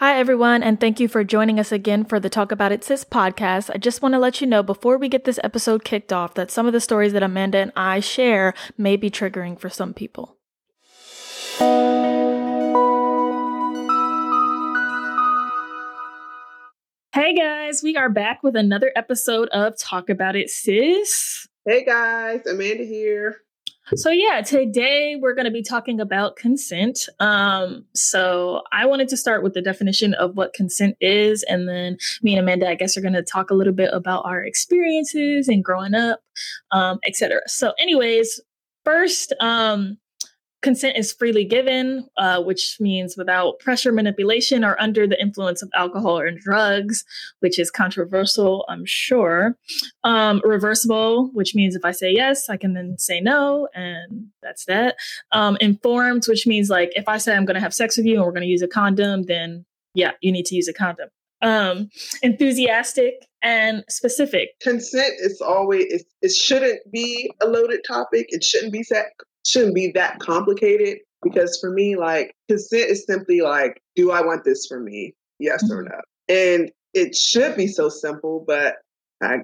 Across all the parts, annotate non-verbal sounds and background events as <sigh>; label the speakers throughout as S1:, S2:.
S1: Hi, everyone, and thank you for joining us again for the Talk About It Sis podcast. I just want to let you know before we get this episode kicked off that some of the stories that Amanda and I share may be triggering for some people. Hey guys, we are back with another episode of Talk About It Sis.
S2: Hey guys, Amanda here.
S1: So yeah, today we're going to be talking about consent. Um, so I wanted to start with the definition of what consent is, and then me and Amanda, I guess, are going to talk a little bit about our experiences and growing up, um, etc. So, anyways, first, um, consent is freely given, uh, which means without pressure, manipulation, or under the influence of alcohol or drugs, which is controversial, I'm sure. Um, reversible, which means if I say yes, I can then say no, and that's that. Um, informed, which means like if I say I'm going to have sex with you and we're going to use a condom, then yeah, you need to use a condom. Um, enthusiastic and specific.
S2: Consent is always it, it shouldn't be a loaded topic. It shouldn't be set shouldn't be that complicated because for me, like consent is simply like, do I want this for me? Yes mm-hmm. or no? And it should be so simple, but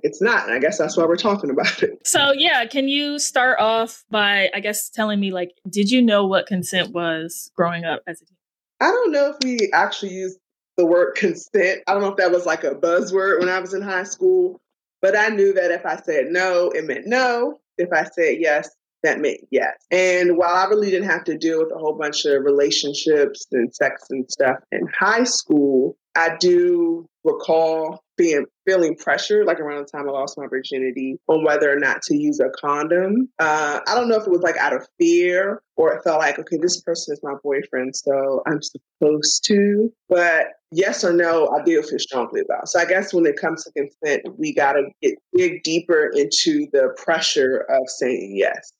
S2: it's not. And I guess that's why we're talking about it.
S1: So, yeah, can you start off by, I guess, telling me, like, did you know what consent was growing up as a teen?
S2: I don't know if we actually used the word consent. I don't know if that was like a buzzword when I was in high school, but I knew that if I said no, it meant no. If I said yes, that meant yes. And while I really didn't have to deal with a whole bunch of relationships and sex and stuff in high school, I do recall being feeling pressure, like around the time I lost my virginity, on whether or not to use a condom. Uh, I don't know if it was like out of fear or it felt like, okay, this person is my boyfriend, so I'm supposed to. But yes or no, I do feel strongly about. So I guess when it comes to consent, we got to get dig deeper into the pressure of saying yes.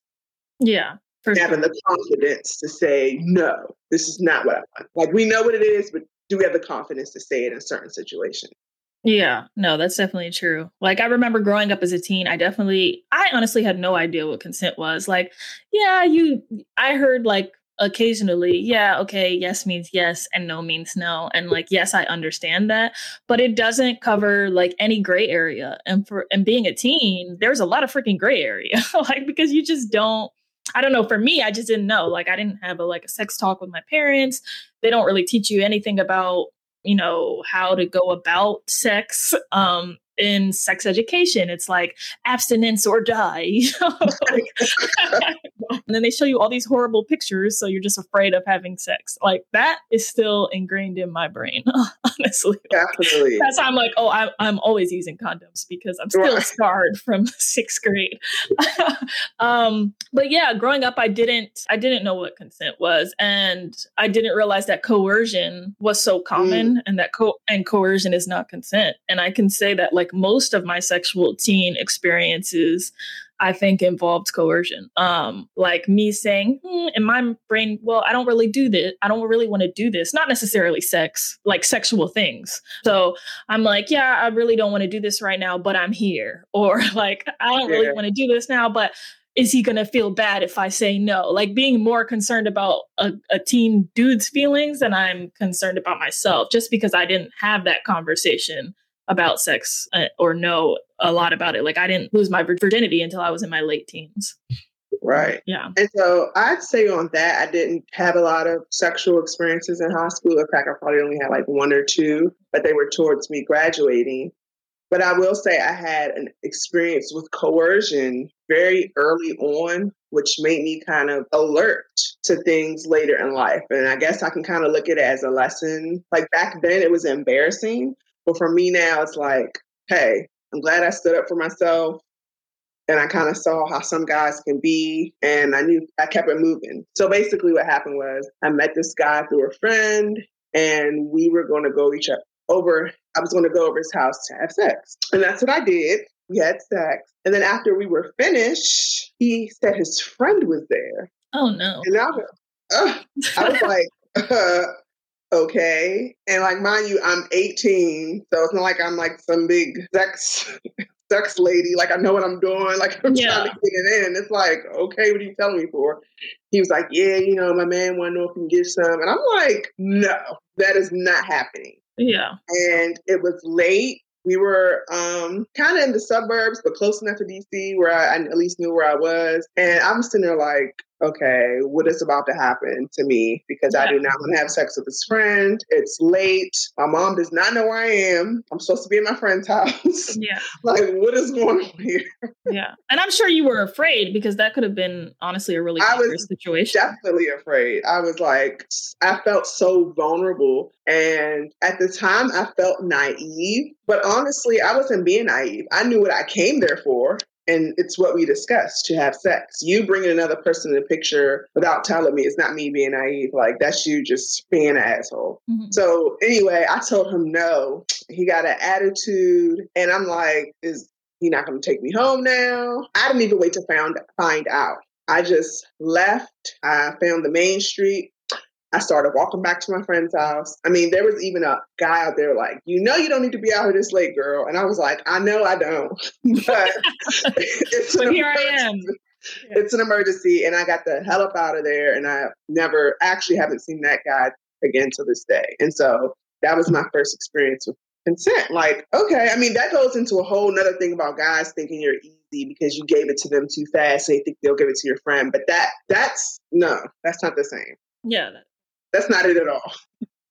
S1: Yeah.
S2: having sure. the confidence to say, no, this is not what I want. Like we know what it is, but do we have the confidence to say it in certain situations?
S1: Yeah, no, that's definitely true. Like I remember growing up as a teen, I definitely I honestly had no idea what consent was. Like, yeah, you I heard like occasionally, yeah, okay, yes means yes and no means no. And like yes, I understand that, but it doesn't cover like any gray area. And for and being a teen, there's a lot of freaking gray area. <laughs> like because you just don't I don't know. For me, I just didn't know. Like, I didn't have a like a sex talk with my parents. They don't really teach you anything about you know how to go about sex um in sex education. It's like abstinence or die. <laughs> like, and then they show you all these horrible pictures, so you're just afraid of having sex. Like that is still ingrained in my brain, <laughs> honestly.
S2: Definitely.
S1: That's why I'm like, oh, I'm, I'm always using condoms because I'm still scarred from <laughs> sixth grade. um, but yeah, growing up, I didn't I didn't know what consent was, and I didn't realize that coercion was so common, mm. and that co- and coercion is not consent. And I can say that like like most of my sexual teen experiences I think involved coercion. Um, like me saying hmm, in my brain, well, I don't really do this. I don't really want to do this. Not necessarily sex, like sexual things. So I'm like, yeah, I really don't want to do this right now, but I'm here. <laughs> Or like, I don't really want to do this now, but is he going to feel bad if I say no? Like being more concerned about a, a teen dude's feelings than I'm concerned about myself, just because I didn't have that conversation about sex uh, or know a lot about it. Like I didn't lose my virginity until I was in my late teens.
S2: Right.
S1: Yeah.
S2: And so I'd say on that, I didn't have a lot of sexual experiences in high school. In fact, I probably only had like one or two, but they were towards me graduating. But I will say I had an experience with coercion very early on, which made me kind of alert to things later in life. And I guess I can kind of look at it as a lesson. Like back then, it was embarrassing, but for me now, it's like, hey, I'm glad I stood up for myself. And I kind of saw how some guys can be, and I knew I kept it moving. So basically, what happened was I met this guy through a friend, and we were going to go each other over. I was going to go over his house to have sex, and that's what I did. We had sex, and then after we were finished, he said his friend was there.
S1: Oh no!
S2: And I, uh, I was <laughs> like, uh, okay. And like, mind you, I'm 18, so it's not like I'm like some big sex <laughs> sex lady. Like I know what I'm doing. <laughs> Like I'm yeah. trying to get it in. It's like, okay, what are you telling me for? He was like, yeah, you know, my man want to know if he can get some. And I'm like, no, that is not happening.
S1: Yeah.
S2: And it was late we were um, kind of in the suburbs, but close enough to DC where I, I, at least knew where I was. And I'm sitting there like, okay, what is about to happen to me? Because yeah. I do not want to have sex with this friend. It's late. My mom does not know where I am. I'm supposed to be in my friend's <laughs> house.
S1: Yeah.
S2: like, what is going on here?
S1: yeah. And I'm sure you were afraid because that could have been honestly a really I was situation.
S2: Definitely afraid. I was like, I felt so vulnerable. And at the time, I felt naive. But honestly, I wasn't being naive. I knew what I came there for and it's what we discussed to have sex. You bringing another person in the picture without telling me it's not me being naive. Like that's you just being an asshole. Mm-hmm. So anyway, I told him no. He got an attitude, and I'm like, is he not going to take me home now? I didn't even wait to find find out. I just left. I found the main street. I started walking back to my friend's house. I mean, there was even a guy out there like, you know, you don't need to be out here this late, girl. And I was like, I know I don't, <laughs> but
S1: it's but here I am.
S2: It's an emergency, and I got the hell up out of there. And I never actually haven't seen that guy again to this day. And so that was my first experience with consent. Like, okay, I mean, that goes into a whole nother thing about guys thinking you're easy because you gave it to them too fast. they think they'll give it to your friend. But that that's no, that's not the same.
S1: Yeah,
S2: that's not it at all.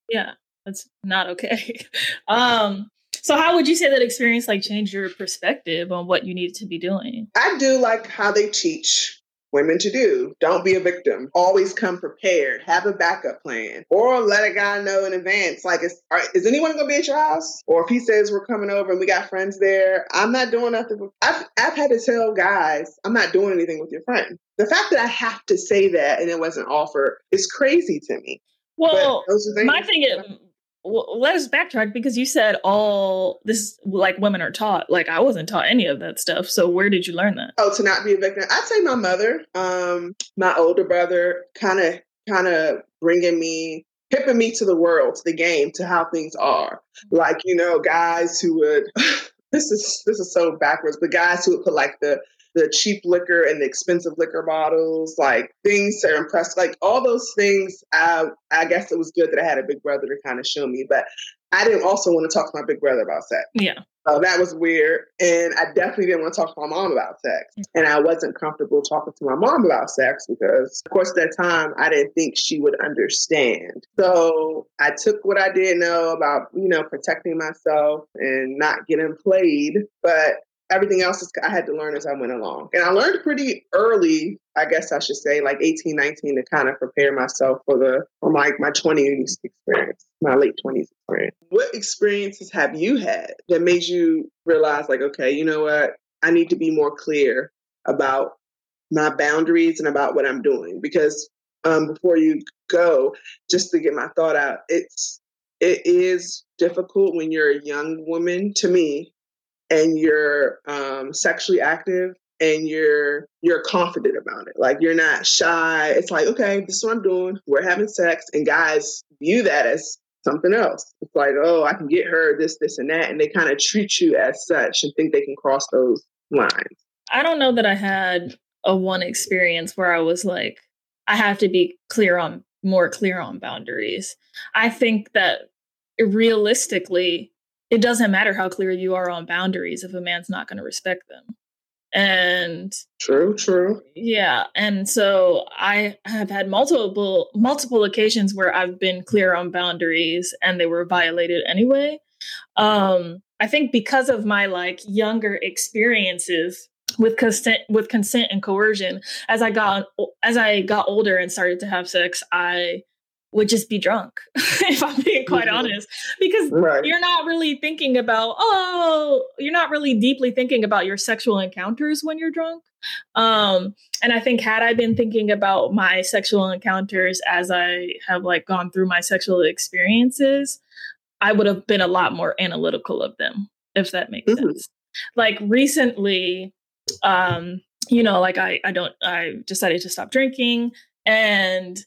S1: Yeah, that's not okay. <laughs> Um, so how would you say that experience like changed your perspective on what you needed to be doing?
S2: I do like how they teach women to do. Don't be a victim. Always come prepared. Have a backup plan. Or let a guy know in advance. Like, is, are, is anyone going to be at your house? Or if he says we're coming over and we got friends there, I'm not doing nothing. I've, I've had to tell guys, I'm not doing anything with your friend. The fact that I have to say that and it wasn't offered is crazy to me.
S1: Well, my thing is, well, let us backtrack because you said all this like women are taught. Like I wasn't taught any of that stuff. So where did you learn that?
S2: Oh, to not be a victim. I'd say my mother, um, my older brother, kind of, kind of bringing me, hipping me to the world, to the game, to how things are. Like you know, guys who would. <sighs> this is this is so backwards, but guys who would put like the the cheap liquor and the expensive liquor bottles, like things to impress, like all those things. I, I guess it was good that I had a big brother to kind of show me, but I didn't also want to talk to my big brother about sex.
S1: Yeah.
S2: So that was weird. And I definitely didn't want to talk to my mom about sex. Mm-hmm. And I wasn't comfortable talking to my mom about sex because, of course, at that time, I didn't think she would understand. So I took what I did know about, you know, protecting myself and not getting played. But everything else is, I had to learn as I went along. And I learned pretty early, I guess I should say, like 18, 19, to kind of prepare myself for the for my, my 20s experience, my late 20s experience. What experiences have you had that made you realize, like, okay, you know what? I need to be more clear about my boundaries and about what I'm doing. Because um, before you go, just to get my thought out, it's it is difficult when you're a young woman to me and you're um, sexually active and you're you're confident about it. Like you're not shy. It's like okay this is what i'm doing. We're having sex and guys view that as something else. It's like oh i can get her this this and that and they kind of treat you as such and think they can cross those lines.
S1: I don't know that i had a one experience where i was like i have to be clear on more clear on boundaries. I think that realistically it doesn't matter how clear you are on boundaries if a man's not going to respect them. And
S2: true, true.
S1: Yeah. And so I have had multiple multiple occasions where I've been clear on boundaries and they were violated anyway. Um, I think because of my like younger experiences with consent with consent and coercion, as I got as I got older and started to have sex, I would just be drunk, <laughs> if I'm being quite mm-hmm. honest, because right. you're not really thinking about, oh, you're not really deeply thinking about your sexual encounters when you're drunk. Um, and I think had I been thinking about my sexual encounters as I have like gone through my sexual experiences, I would have been a lot more analytical of them, if that makes mm-hmm. sense. Like recently, um, you know, like I, I don't, I decided to stop drinking and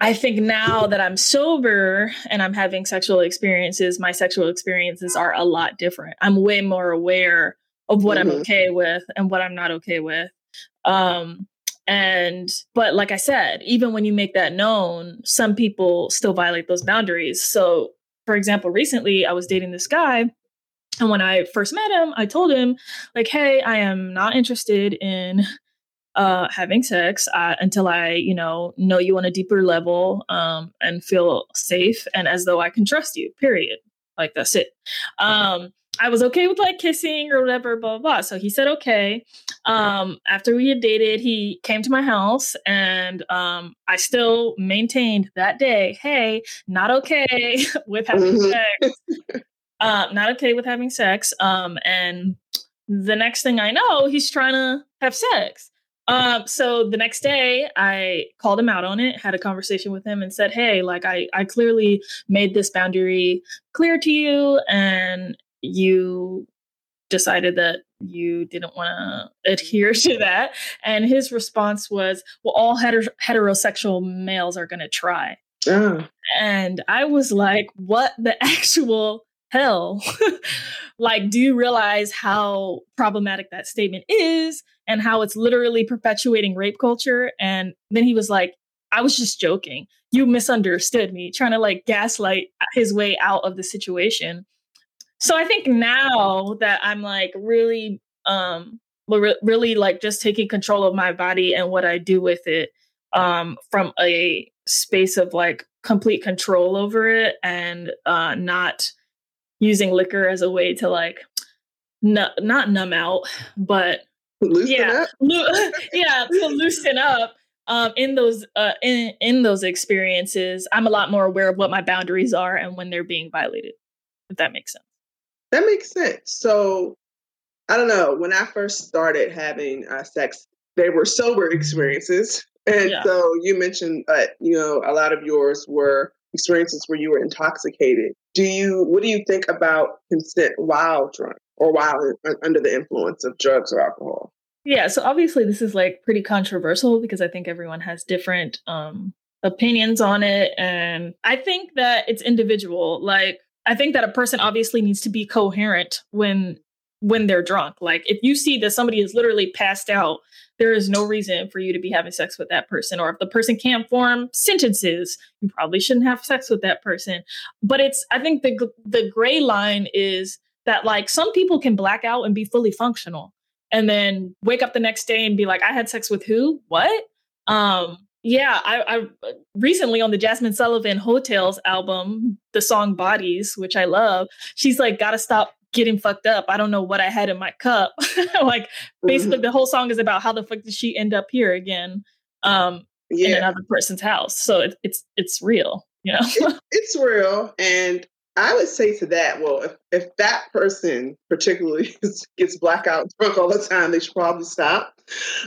S1: I think now that I'm sober and I'm having sexual experiences, my sexual experiences are a lot different. I'm way more aware of what mm-hmm. I'm okay with and what I'm not okay with. Um, and, but like I said, even when you make that known, some people still violate those boundaries. So, for example, recently I was dating this guy. And when I first met him, I told him, like, hey, I am not interested in uh, having sex uh, until I, you know, know you on a deeper level um, and feel safe and as though I can trust you, period. Like, that's it. Um, I was okay with like kissing or whatever, blah, blah, blah. So he said, okay. Um, after we had dated, he came to my house and um, I still maintained that day, hey, not okay <laughs> with having mm-hmm. sex. uh, not okay with having sex. Um, and the next thing I know, he's trying to have sex. Um, so the next day I called him out on it, had a conversation with him and said, Hey, like I, I clearly made this boundary clear to you and you decided that you didn't want to adhere to that. And his response was, well, all heter- heterosexual males are going to try. Oh. And I was like, what the <laughs> actual hell? <laughs> like, do you realize how problematic that statement is and how it's literally perpetuating rape culture? And then he was like, I was just joking. You misunderstood me, trying to like gaslight his way out of the situation. So I think now that I'm like really, um, really like just taking control of my body and what I do with it, um, from a space of like complete control over it and uh, not using liquor as a way to like n- not numb out, but
S2: loosen
S1: yeah, <laughs> lo- yeah, to loosen up. Um, in those uh, in in those experiences, I'm a lot more aware of what my boundaries are and when they're being violated. If that makes sense.
S2: That makes sense. So, I don't know. When I first started having uh, sex, they were sober experiences, <laughs> and yeah. so you mentioned, uh, you know, a lot of yours were experiences where you were intoxicated. Do you? What do you think about consent while drunk or while under the influence of drugs or alcohol?
S1: Yeah, so obviously this is like pretty controversial because I think everyone has different um opinions on it and I think that it's individual. Like I think that a person obviously needs to be coherent when when they're drunk. Like if you see that somebody is literally passed out, there is no reason for you to be having sex with that person. Or if the person can't form sentences, you probably shouldn't have sex with that person. But it's I think the the gray line is that like some people can black out and be fully functional and then wake up the next day and be like, I had sex with who? What? Um, yeah, I, I recently on the Jazmine Sullivan Heaux Tales album, the song Bodies, which I love, she's like, gotta stop getting fucked up. I don't know what I had in my cup. <laughs> like basically mm-hmm. the whole song is about how the fuck did she end up here again? Um yeah. in another person's house. So it, it's it's real, you know.
S2: it, <laughs> it's real. And I would say to that, well, if, if that person particularly <laughs> gets blackout drunk all the time, they should probably stop.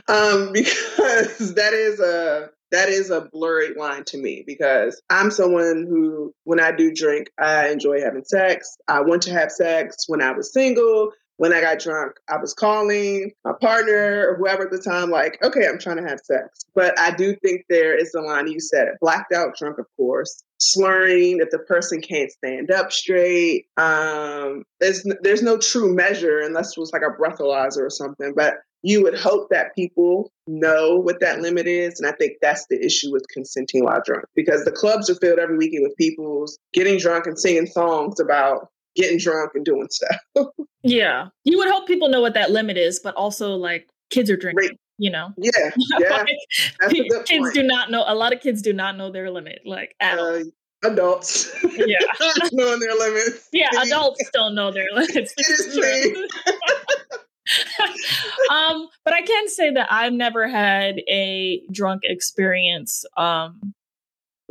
S2: Um, because that is a that is a blurry line to me because I'm someone who, when I do drink, I enjoy having sex. I want to have sex when I was single. When I got drunk, I was calling my partner or whoever at the time, like, okay, I'm trying to have sex. But I do think there is the line you said, blacked out drunk, of course, slurring if the person can't stand up straight. Um, there's there's no true measure unless it was like a breathalyzer or something. But you would hope that people know what that limit is. And I think that's the issue with consenting while drunk because the clubs are filled every weekend with people getting drunk and singing songs about getting drunk and doing stuff. <laughs>
S1: yeah. You would hope people know what that limit is, but also like kids are drinking. Right. You know,
S2: yeah, <laughs> yeah.
S1: like, kids point. do not know. A lot of kids do not know their limit, like at uh,
S2: adults.
S1: Yeah, <laughs>
S2: knowing their limits.
S1: Yeah, adults don't know their limits.
S2: It is me.
S1: um, but I can say that I've never had a drunk experience um,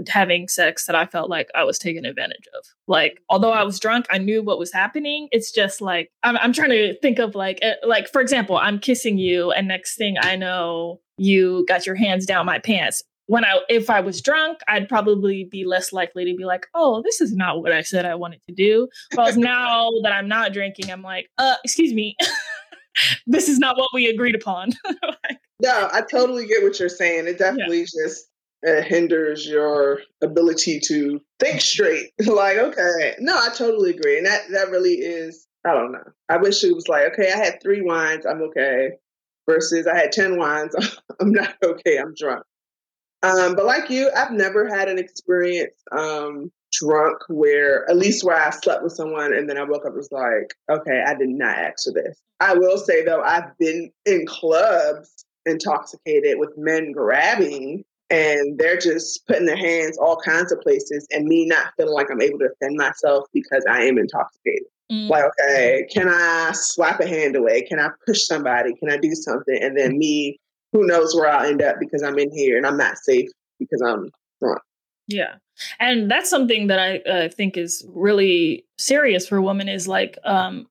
S1: having sex that I felt like I was taken advantage of. Like, although I was drunk, I knew what was happening. It's just like I'm, I'm trying to think of like, uh, like for example, I'm kissing you, and next thing I know, you got your hands down my pants. When I, if I was drunk, I'd probably be less likely to be like, "Oh, this is not what I said I wanted to do." Whereas <laughs> now that I'm not drinking, I'm like, "Uh, excuse me." <laughs> this is not what we agreed upon. <laughs>
S2: like, no, I totally get what you're saying. It definitely yeah. just uh, hinders your ability to think straight. <laughs> like, okay, no, I totally agree, and that that really is I don't know. I wish it was like, okay, I had three wines, I'm okay. Versus I had 10 wines, <laughs> I'm not okay, I'm drunk. Um, but like you, I've never had an experience um, drunk where, at least where I slept with someone and then I woke up and was like, okay, I did not ask for this. I will say though, I've been in clubs intoxicated with men grabbing and they're just putting their hands all kinds of places and me not feeling like I'm able to defend myself because I am intoxicated. Mm. Like, okay, can I slap a hand away? Can I push somebody? Can I do something? And then me, who knows where I'll end up because I'm in here and I'm not safe because I'm drunk.
S1: Yeah. And that's something that I uh, think is really serious for women is like um,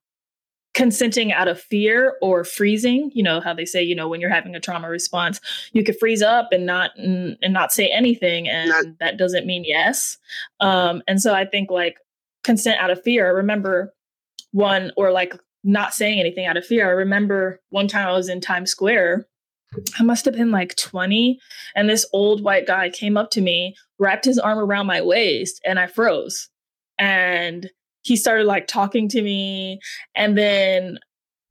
S1: consenting out of fear or freezing you know how they say you know when you're having a trauma response you could freeze up and not and, not say anything and not- that doesn't mean yes um and so i think like consent out of fear i remember one or like not saying anything out of fear i remember one time i was in times square I must have been like 20. And this old white guy came up to me, wrapped his arm around my waist, and I froze. And he started like talking to me and then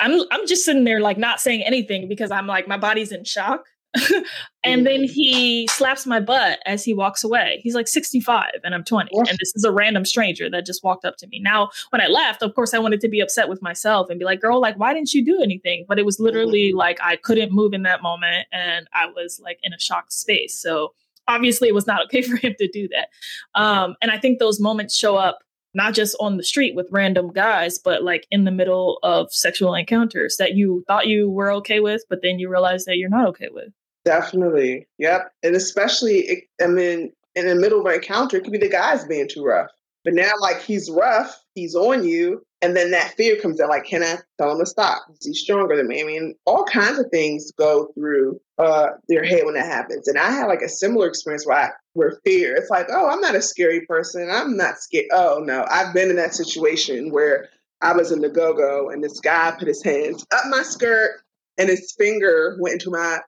S1: I'm I'm just sitting there like not saying anything because I'm like my body's in shock. <laughs> and then he slaps my butt as he walks away. He's like 65 and I'm 20. And this is a random stranger that just walked up to me. Now, when I left, of course, I wanted to be upset with myself and be like, girl, like, why didn't you do anything? But it was literally mm-hmm. like I couldn't move in that moment and I was like in a shocked space. So obviously, it was not okay <laughs> for him to do that. Um, and I think those moments show up not just on the street with random guys, but like in the middle of sexual encounters that you thought you were okay with, but then you realize that you're not okay with.
S2: Definitely. Yep. And especially, I mean, in the middle of an encounter, it could be the guys being too rough. But now, like, he's rough, he's on you, and then that fear comes out like, can I tell him to stop? Is he stronger than me? I mean, all kinds of things go through uh, their head when that happens. And I had like a similar experience where I, where fear, it's like, oh, I'm not a scary person. I'm not scared. Oh no, I've been in that situation where I was in the go-go and this guy put his hands up my skirt and his finger went into my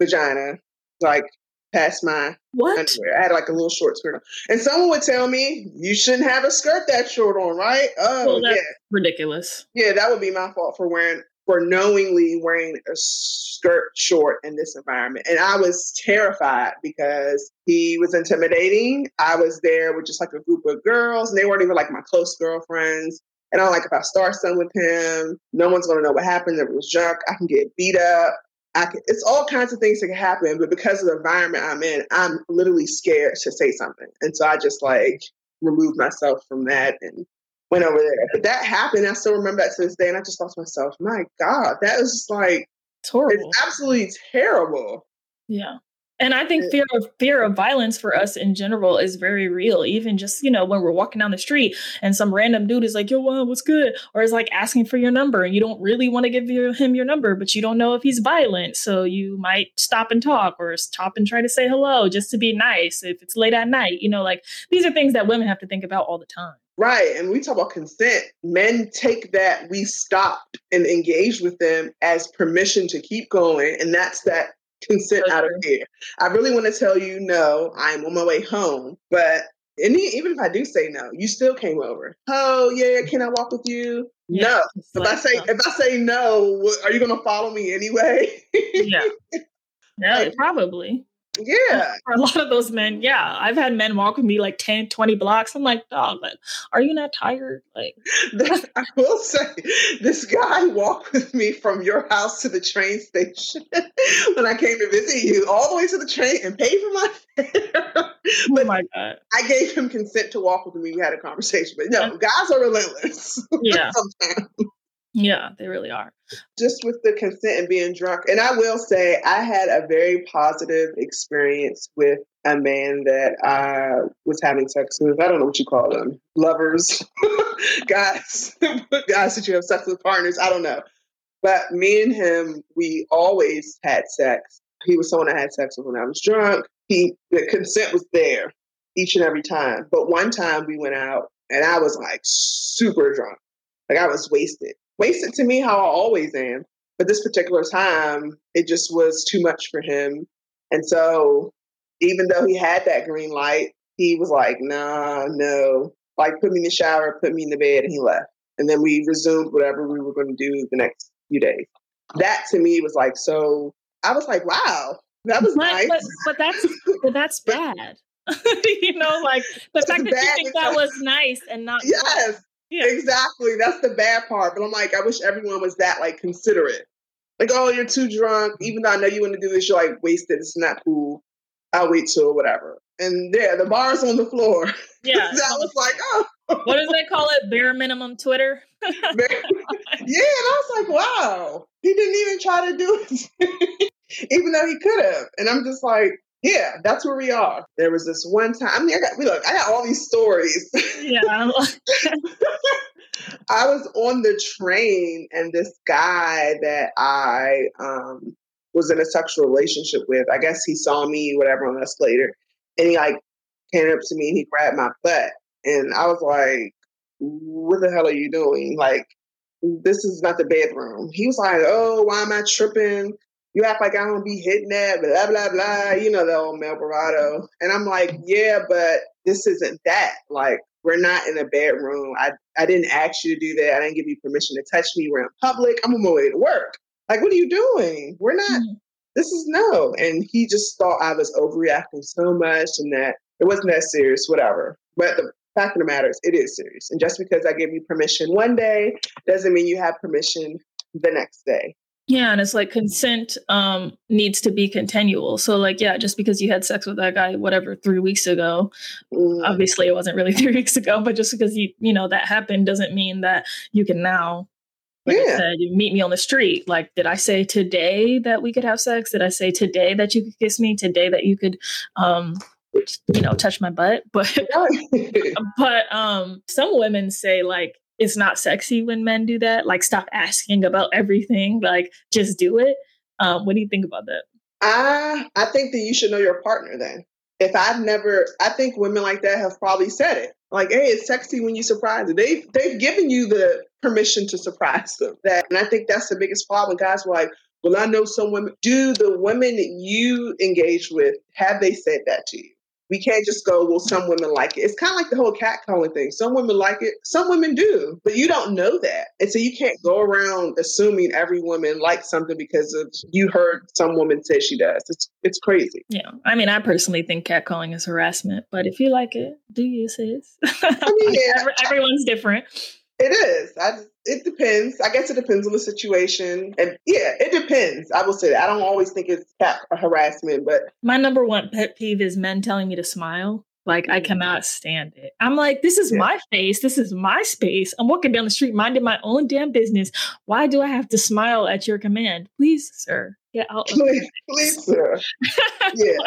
S2: vagina, like past my
S1: what?
S2: underwear. I had like a little short skirt on. And someone would tell me, you shouldn't have a skirt that short on, right? Oh, well, yeah.
S1: Ridiculous.
S2: Yeah, that would be my fault for wearing for knowingly wearing a skirt short in this environment. And I was terrified because he was intimidating. I was there with just like a group of girls, and they weren't even like my close girlfriends. And I'm like, if I start something with him, no one's gonna know what happened. If It was junk. I can get beat up. I can, it's all kinds of things that can happen, but because of the environment I'm in, I'm literally scared to say something. And so I just like removed myself from that and went over there. But that happened. I still remember that to this day. And I just thought to myself, my God, that is just like,
S1: it's horrible.
S2: It's absolutely terrible.
S1: Yeah. And I think fear of fear of violence for us in general is very real. Even just you know when we're walking down the street and some random dude is like, "Yo, well, what's good?" or is like asking for your number, and you don't really want to give you, him your number, but you don't know if he's violent, so you might stop and talk or stop and try to say hello just to be nice if it's late at night. You know, like these are things that women have to think about all the time.
S2: Right. And we talk about consent. Men take that we stopped and engaged with them as permission to keep going. And that's that consent okay. out of here. I really want to tell you no, I'm on my way home. But any, even if I do say no, you still came over. Oh yeah, can I walk with you? Yeah, no. If like, I say if I say no, are you gonna follow me anyway?
S1: yeah. <laughs> Yeah, probably.
S2: Yeah. <laughs>
S1: For a lot of those men, yeah. I've had men walk with me like 10, 20 blocks. I'm like, dog, like, are you not tired? Like <laughs>
S2: I will say this guy walked with me from your house to the train station <laughs> when I came to visit you, all the way to the train and paid for my fare.
S1: Oh but oh my God.
S2: I gave him consent to walk with me. We had a conversation. But no, guys are relentless.
S1: Yeah. Yeah, they really are.
S2: Just with the consent and being drunk. And I will say, I had a very positive experience with a man that I was having sex with. I don't know what you call them lovers, <laughs> guys, <laughs> guys that you have sex with partners. I don't know. But me and him, we always had sex. He was someone I had sex with when I was drunk. He, the consent was there each and every time. But one time we went out and I was like super drunk. Like I was wasted wasted to me how I always am. But this particular time, it just was too much for him. And so even though he had that green light, he was like, nah, no. Like put me in the shower, put me in the bed, and he left. and then we resumed whatever we were going to do the next few days. That to me was like so. I was like, wow, that was
S1: but,
S2: nice.
S1: But, but that's but that's <laughs> bad. <laughs> you know, like the fact that you think that was nice and not
S2: yes, yeah. exactly. That's the bad part. But I'm like, I wish everyone was that like considerate. Like, oh, you're too drunk. Even though I know you want to do this, you're like wasted. It's not cool. I'll wait till whatever. And yeah, the bar's on the floor. <laughs>
S1: Yeah.
S2: that was like, oh.
S1: what do they call it? Bare minimum Twitter. <laughs>
S2: yeah, and I was like, wow, he didn't even try to do it, <laughs> even though he could have. And I'm just like, yeah, that's where we are. There was this one time. I mean, I got look, I got all these stories.
S1: Yeah. <laughs> <laughs>
S2: I was on the train, and this guy that I um, was in a sexual relationship with, I guess he saw me, whatever, on the escalator, and he like came up to me and he grabbed my butt, and I was like, "What the hell are you doing? Like, this is not the bedroom." He was like, "Oh, why am I tripping?" You act like I don't be hitting that, blah, blah, blah, you know, the old Mel Bravado. And I'm like, yeah, but this isn't that. Like, we're not in a bedroom. I, I didn't ask you to do that. I didn't give you permission to touch me. We're in public. I'm on my way to work. Like, what are you doing? We're not, mm-hmm. this is no. And he just thought I was overreacting so much and that it wasn't that serious, whatever. But the fact of the matter is, it is serious. And just because I give you permission one day doesn't mean you have permission the next day.
S1: Yeah, and it's like consent um needs to be continual. So like yeah, just because you had sex with that guy whatever 3 weeks ago, mm. obviously it wasn't really <laughs> 3 weeks ago, but just because you you know that happened doesn't mean that you can now like yeah. I said, you meet me on the street. Like, did I say today that we could have sex? Did I say today that you could kiss me? Today that you could um you know touch my butt <laughs> but <laughs> but um some women say like it's not sexy when men do that. Like, stop asking about everything. Like, just do it. Um, what do you think about that?
S2: I I think that you should know your partner then. If I've never, I think women like that have probably said it. Like, hey, it's sexy when you surprise them. They've they've given you the permission to surprise them. That, and I think that's the biggest problem. Guys were like, well, I know some women. Do the women that you engage with have they said that to you? We can't just go, well, some women like it. It's kind of like the whole catcalling thing. Some women like it, some women do, but you don't know that. And so you can't go around assuming every woman likes something because of you heard some woman say she does. It's it's crazy.
S1: Yeah. I mean, I personally think catcalling is harassment, but if you like it, do you, sis? I mean, <laughs> yeah. Everyone's different.
S2: It is. I it depends. I guess it depends on the situation. And yeah, it depends. I will say that. I don't always think it's harassment, but
S1: my number one pet peeve is men telling me to smile. Like I mm. cannot stand it. I'm like, this is yeah. my face. This is my space. I'm walking down the street, minding my own damn business. Why do I have to smile at your command? Please, sir, get out.
S2: Please, please, sir. <laughs> yeah.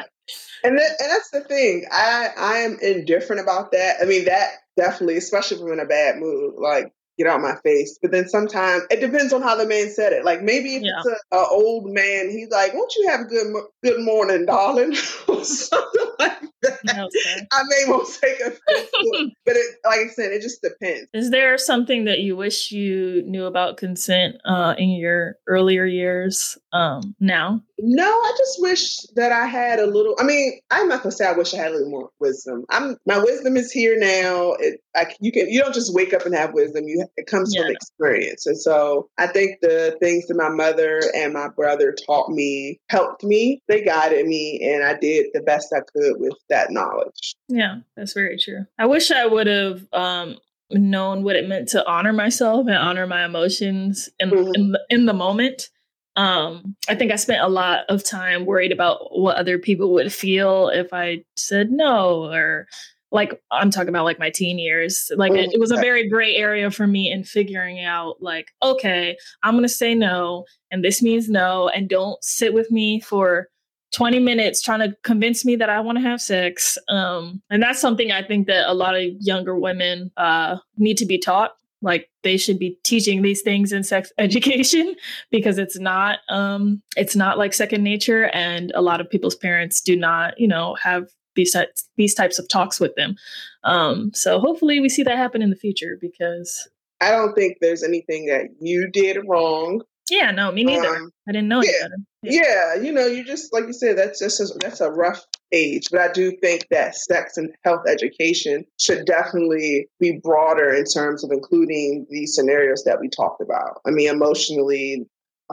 S2: And, that, and that's the thing. I I am indifferent about that. I mean, that definitely, especially if I'm in a bad mood. Like get out my face. But then sometimes it depends on how the man said it. Like maybe if yeah. it's an old man, he's like, "Won't you have a good good morning, darling?" <laughs> or something like that. No, I may won't take offense, <laughs> but it, like I said, it just depends.
S1: Is there something that you wish you knew about consent uh, in your earlier years um, now?
S2: No, I just wish that I had a little. I mean, I'm not gonna say I wish I had a little more wisdom. I'm my wisdom is here now. It, I, you can you don't just wake up and have wisdom. You it comes yeah. from experience, and so I think the things that my mother and my brother taught me helped me. They guided me, and I did the best I could with that knowledge.
S1: Yeah, that's very true. I wish I would have um, known what it meant to honor myself and honor my emotions in mm-hmm. in, the, in the moment um i think i spent a lot of time worried about what other people would feel if i said no or like i'm talking about like my teen years like it, it was a very gray area for me in figuring out like okay i'm gonna say no and this means no and don't sit with me for 20 minutes trying to convince me that I want to have sex. Um, and that's something I think that a lot of younger women uh, need to be taught like they should be teaching these things in sex <laughs> education because it's not um it's not like second nature and a lot of people's parents do not you know have these types these types of talks with them um so hopefully we see that happen in the future because
S2: i don't think there's anything that you did wrong
S1: yeah no me neither um, i didn't know
S2: yeah, yeah. yeah you know you just like you said that's just a, that's a rough age. But I do think that sex and health education should definitely be broader in terms of including these scenarios that we talked about. I mean, emotionally,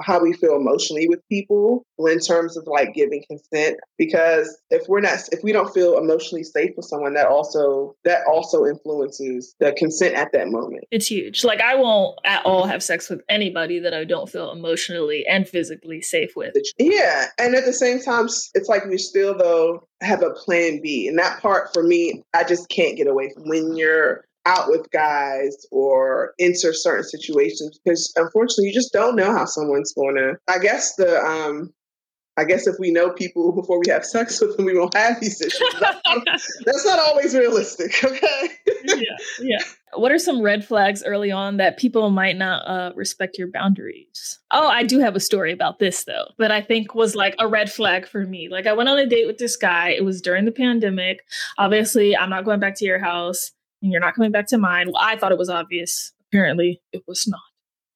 S2: how we feel emotionally with people in terms of like giving consent because if we're not if we don't feel emotionally safe with someone that also that also influences the consent at that moment.
S1: It's huge. Like i won't at all have sex with anybody that i don't feel emotionally and physically safe with.
S2: Yeah and at the same time it's like we still though have a plan b and that part for me i just can't get away from. When you're out with guys or enter certain situations because unfortunately you just don't know how someone's going to i guess the um I guess if we know people <laughs> before we have sex with them, we won't have these issues. That's not, <laughs> that's not always realistic, okay?
S1: yeah, yeah. What are some red flags early on that people might not uh, respect your boundaries? Oh, I do have a story about this though, that I think was like a red flag for me. Like I went on a date with this guy. It was during the pandemic. Obviously, I'm not going back to your house and you're not coming back to mine. Well, I thought it was obvious. Apparently, it was not.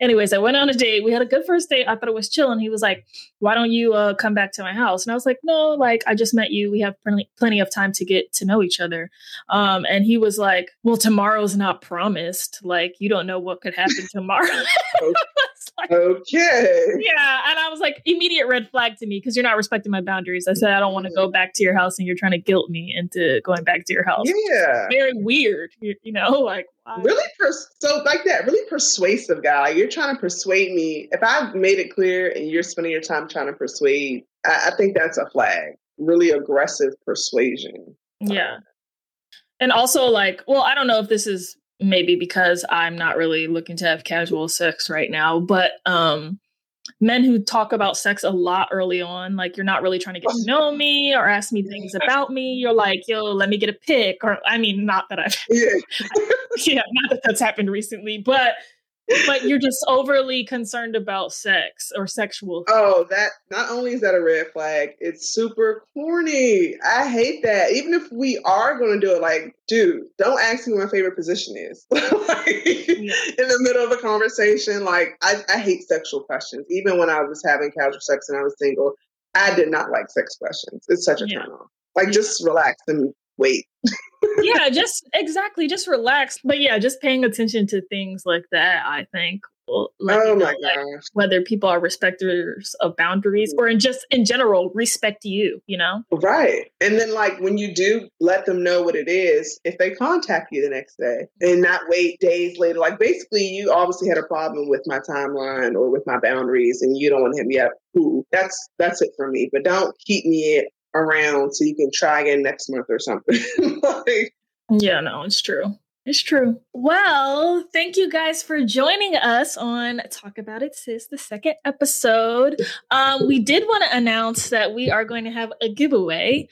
S1: Anyways, I went on a date. We had a good first date. I thought it was chill. And he was like, Why don't you uh, come back to my house? And I was like, No, like, I just met you. We have plenty, plenty of time to get to know each other. Um, and he was like, Well, tomorrow's not promised. Like, you don't know what could happen tomorrow. <laughs> <laughs>
S2: like, okay.
S1: Yeah. And I was like, immediate red flag to me because you're not respecting my boundaries. I said, I don't want to go back to your house and you're trying to guilt me into going back to your house.
S2: Yeah.
S1: Very weird. You, you know, <laughs> like,
S2: really pers- so like that really persuasive guy you're trying to persuade me if i've made it clear and you're spending your time trying to persuade I, I think that's a flag really aggressive persuasion
S1: yeah and also like well i don't know if this is maybe because I'm not really looking to have casual sex right now, but um men who talk about sex a lot early on, like you're not really trying to get to <laughs> know me or ask me things about me. You're like, yo, let me get a pic. Or I mean, not that I've yeah, <laughs> yeah not that that's happened recently, but but you're just overly concerned about sex or sexual.
S2: Oh, that not only is that a red flag, it's super corny. I hate that. Even if we are going to do it, like, dude, don't ask me what my favorite position is. <laughs> like, yeah. In the middle of a conversation, like, I, I hate sexual questions. Even when I was having casual sex and I was single, I did not like sex questions. It's such a yeah. turn off. Like, yeah. just relax and wait. <laughs>
S1: yeah, just exactly, just relax. But yeah, just paying attention to things like that, I think. Will
S2: oh my know, gosh. Like,
S1: whether people are respecters of boundaries or in just in general respect you, you know?
S2: Right. And then like when you do let them know what it is, if they contact you the next day mm-hmm. and not wait days later, like basically you obviously had a problem with my timeline or with my boundaries and you don't want to hit me up. Ooh, that's that's it for me. But don't keep me around so you can try again next month or something. <laughs> like,
S1: yeah, no, it's true. It's true. Well, thank you guys for joining us on Talk About It Sis, the second episode. Um, we did want to announce that we are going to have a giveaway.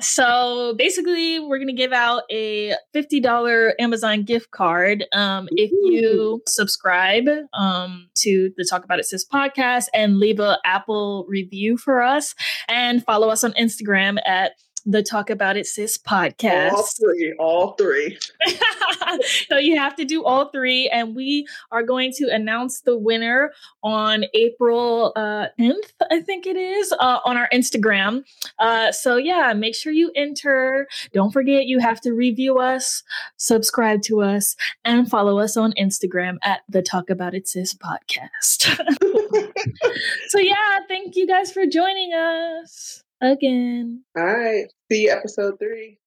S1: So basically, we're going to give out a $50 Amazon gift card um, if you subscribe um, to the Talk About It Sis podcast and leave a Apple review for us. And follow us on Instagram at the Talk About It Sis podcast.
S2: All three, all three. <laughs>
S1: so you have to do all three, and we are going to announce the winner on April uh, 10th, I think it is, uh, on our Instagram. Uh, so yeah, make sure you enter. Don't forget you have to review us, subscribe to us, and follow us on Instagram at the Talk About It Sis podcast. <laughs> <laughs> so yeah, thank you guys for joining us again.
S2: All right. See you episode three.